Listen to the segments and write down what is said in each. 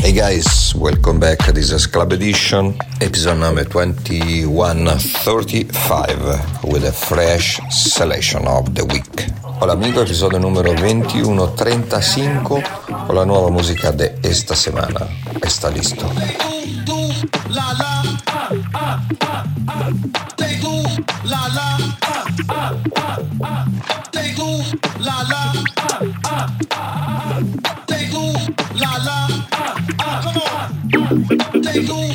Hey guys, welcome back. This is Club Edition, episode number 2135, with a fresh selection of the week. Hola amigo, episodio numero 2135 con la nuova musica de esta semana. ¿Está listo? Club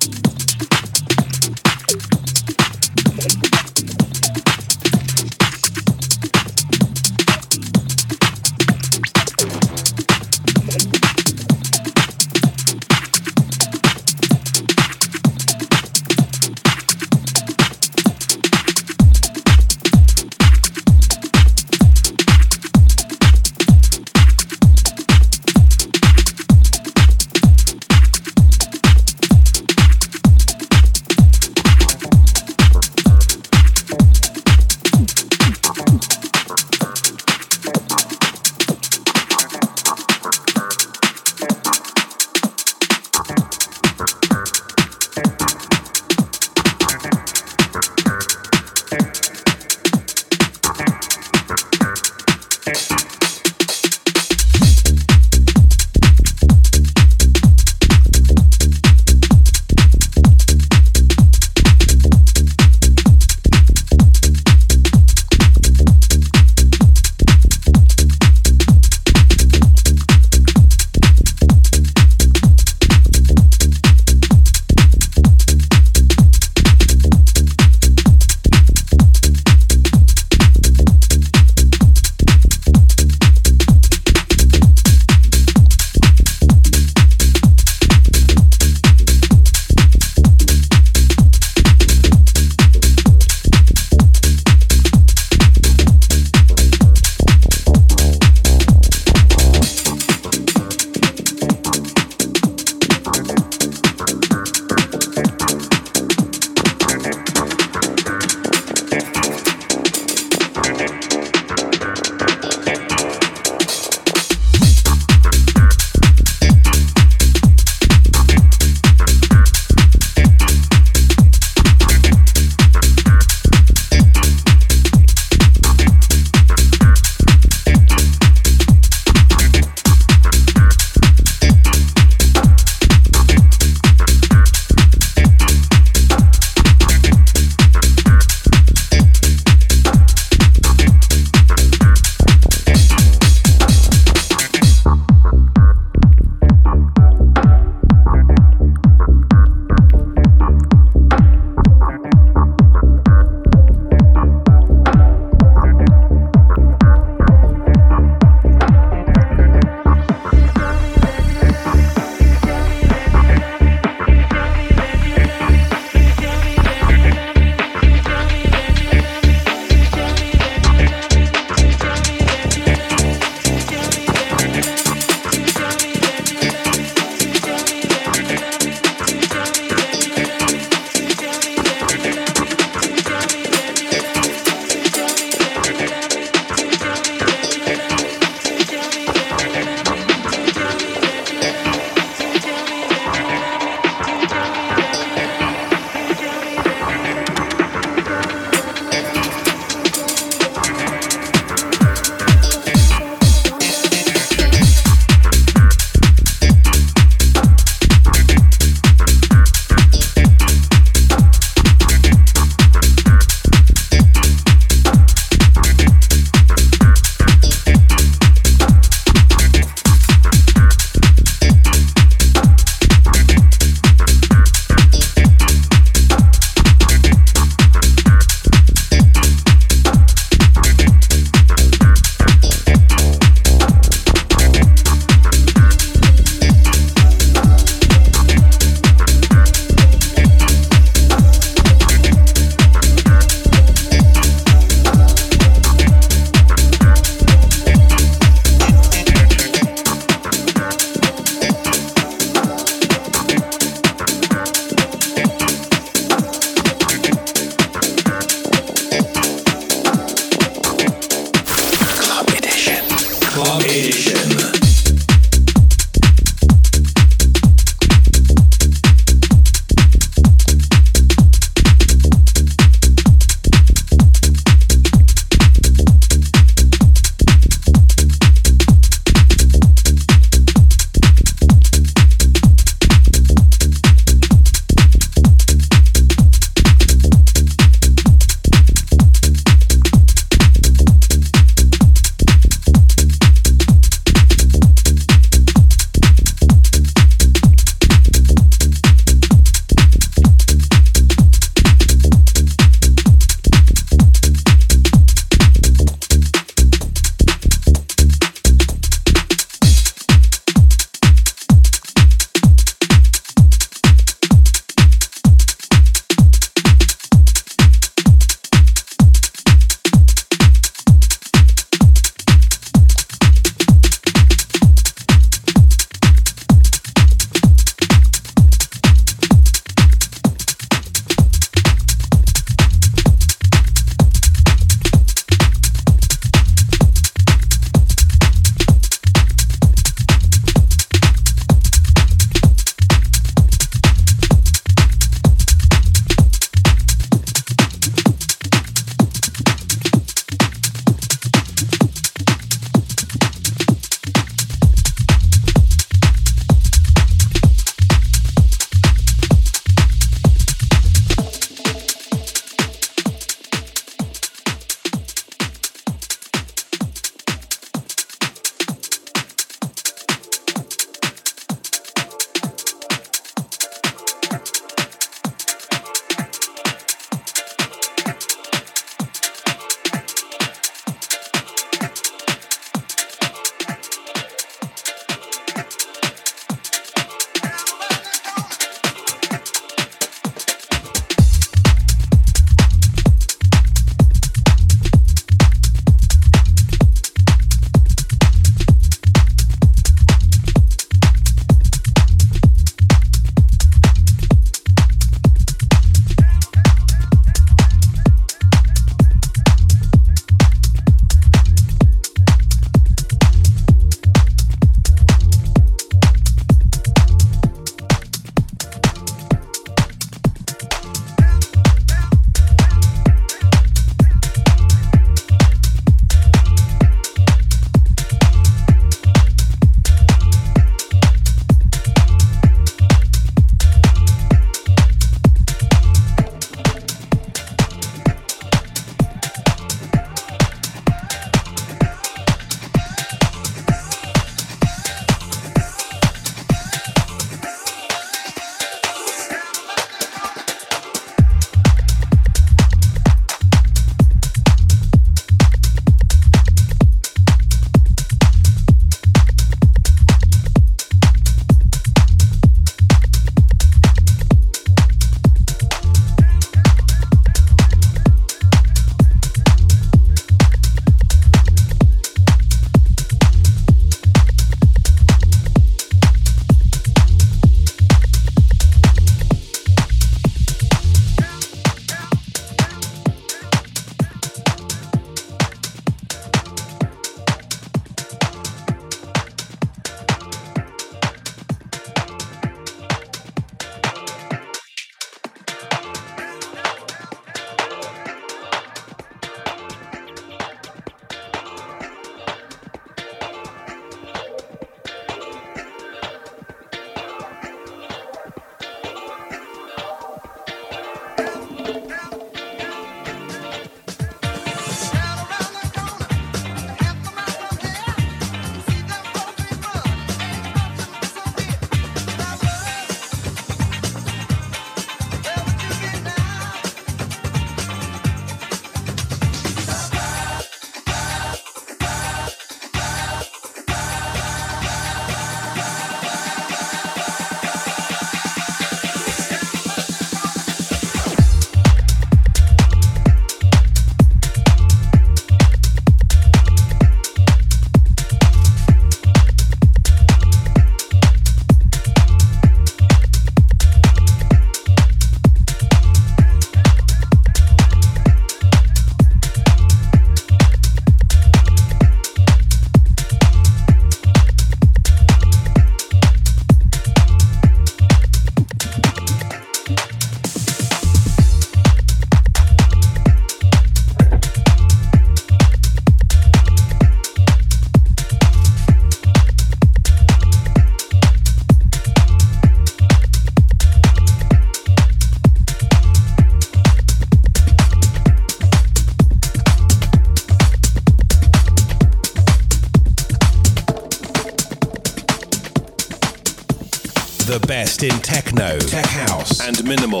techno, tech house, and minimal.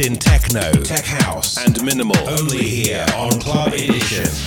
In techno, tech house, and minimal. Only here on Club Edition.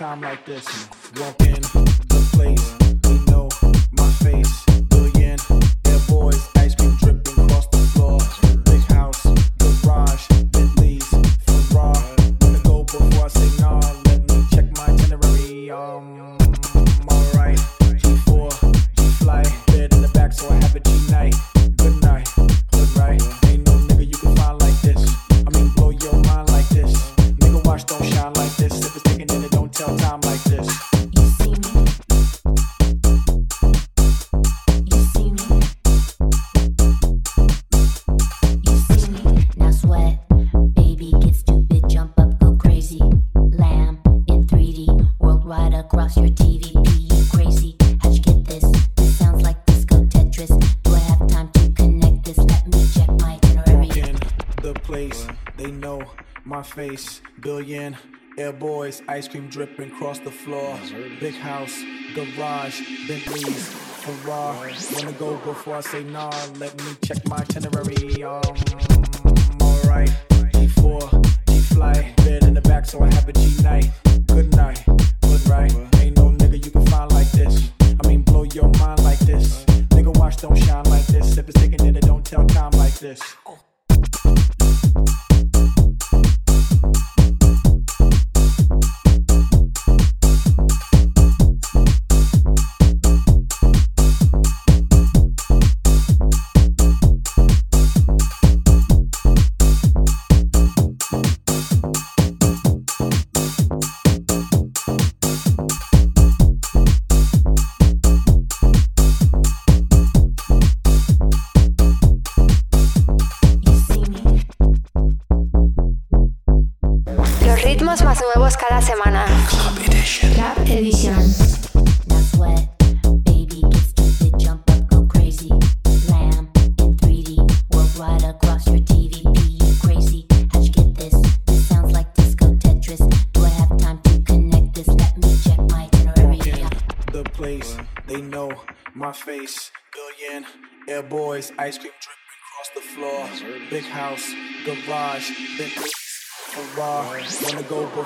time like this. Ice cream dripping across the floor. Big house, garage, Bentleys, Ferrari. Wanna go before I say nah? Let me check my itinerary. Um, alright. G4, G fly, bed in the back, so I have a G night. Good night, good right. Ain't no nigga you can find like this. I mean, blow your mind like this. Nigga, watch don't shine like this. If it's taking it, don't tell time like this.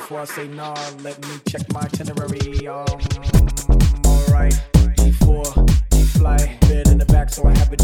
Before I say nah? Let me check my itinerary. Um, alright. G4, G fly, bed in the back, so I have a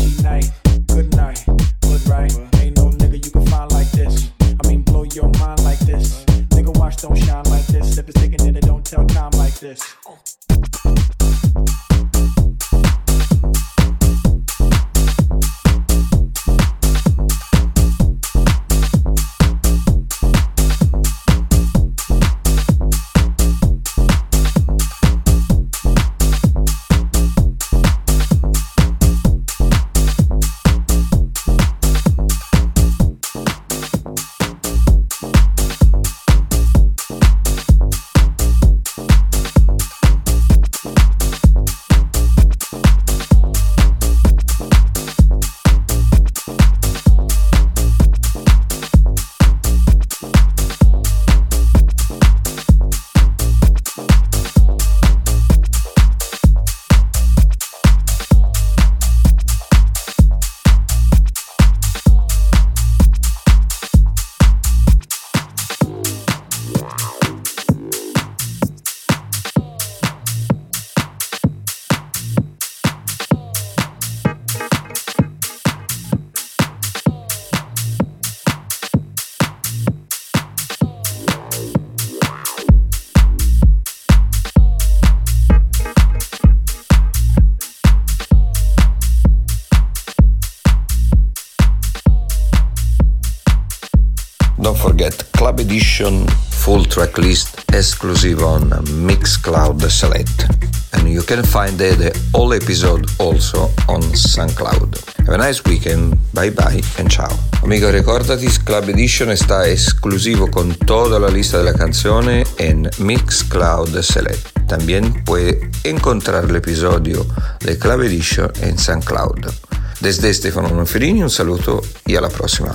Select. And you can find the, the whole episode also on SoundCloud. Have a nice weekend, bye bye and ciao. Amigo, recordati, Club Edition está exclusivo con toda la lista de la canción en Mixcloud Select. También puede encontrar el episodio Club Edition en SoundCloud. Desde Stefano Manferini un saluto y a la próxima.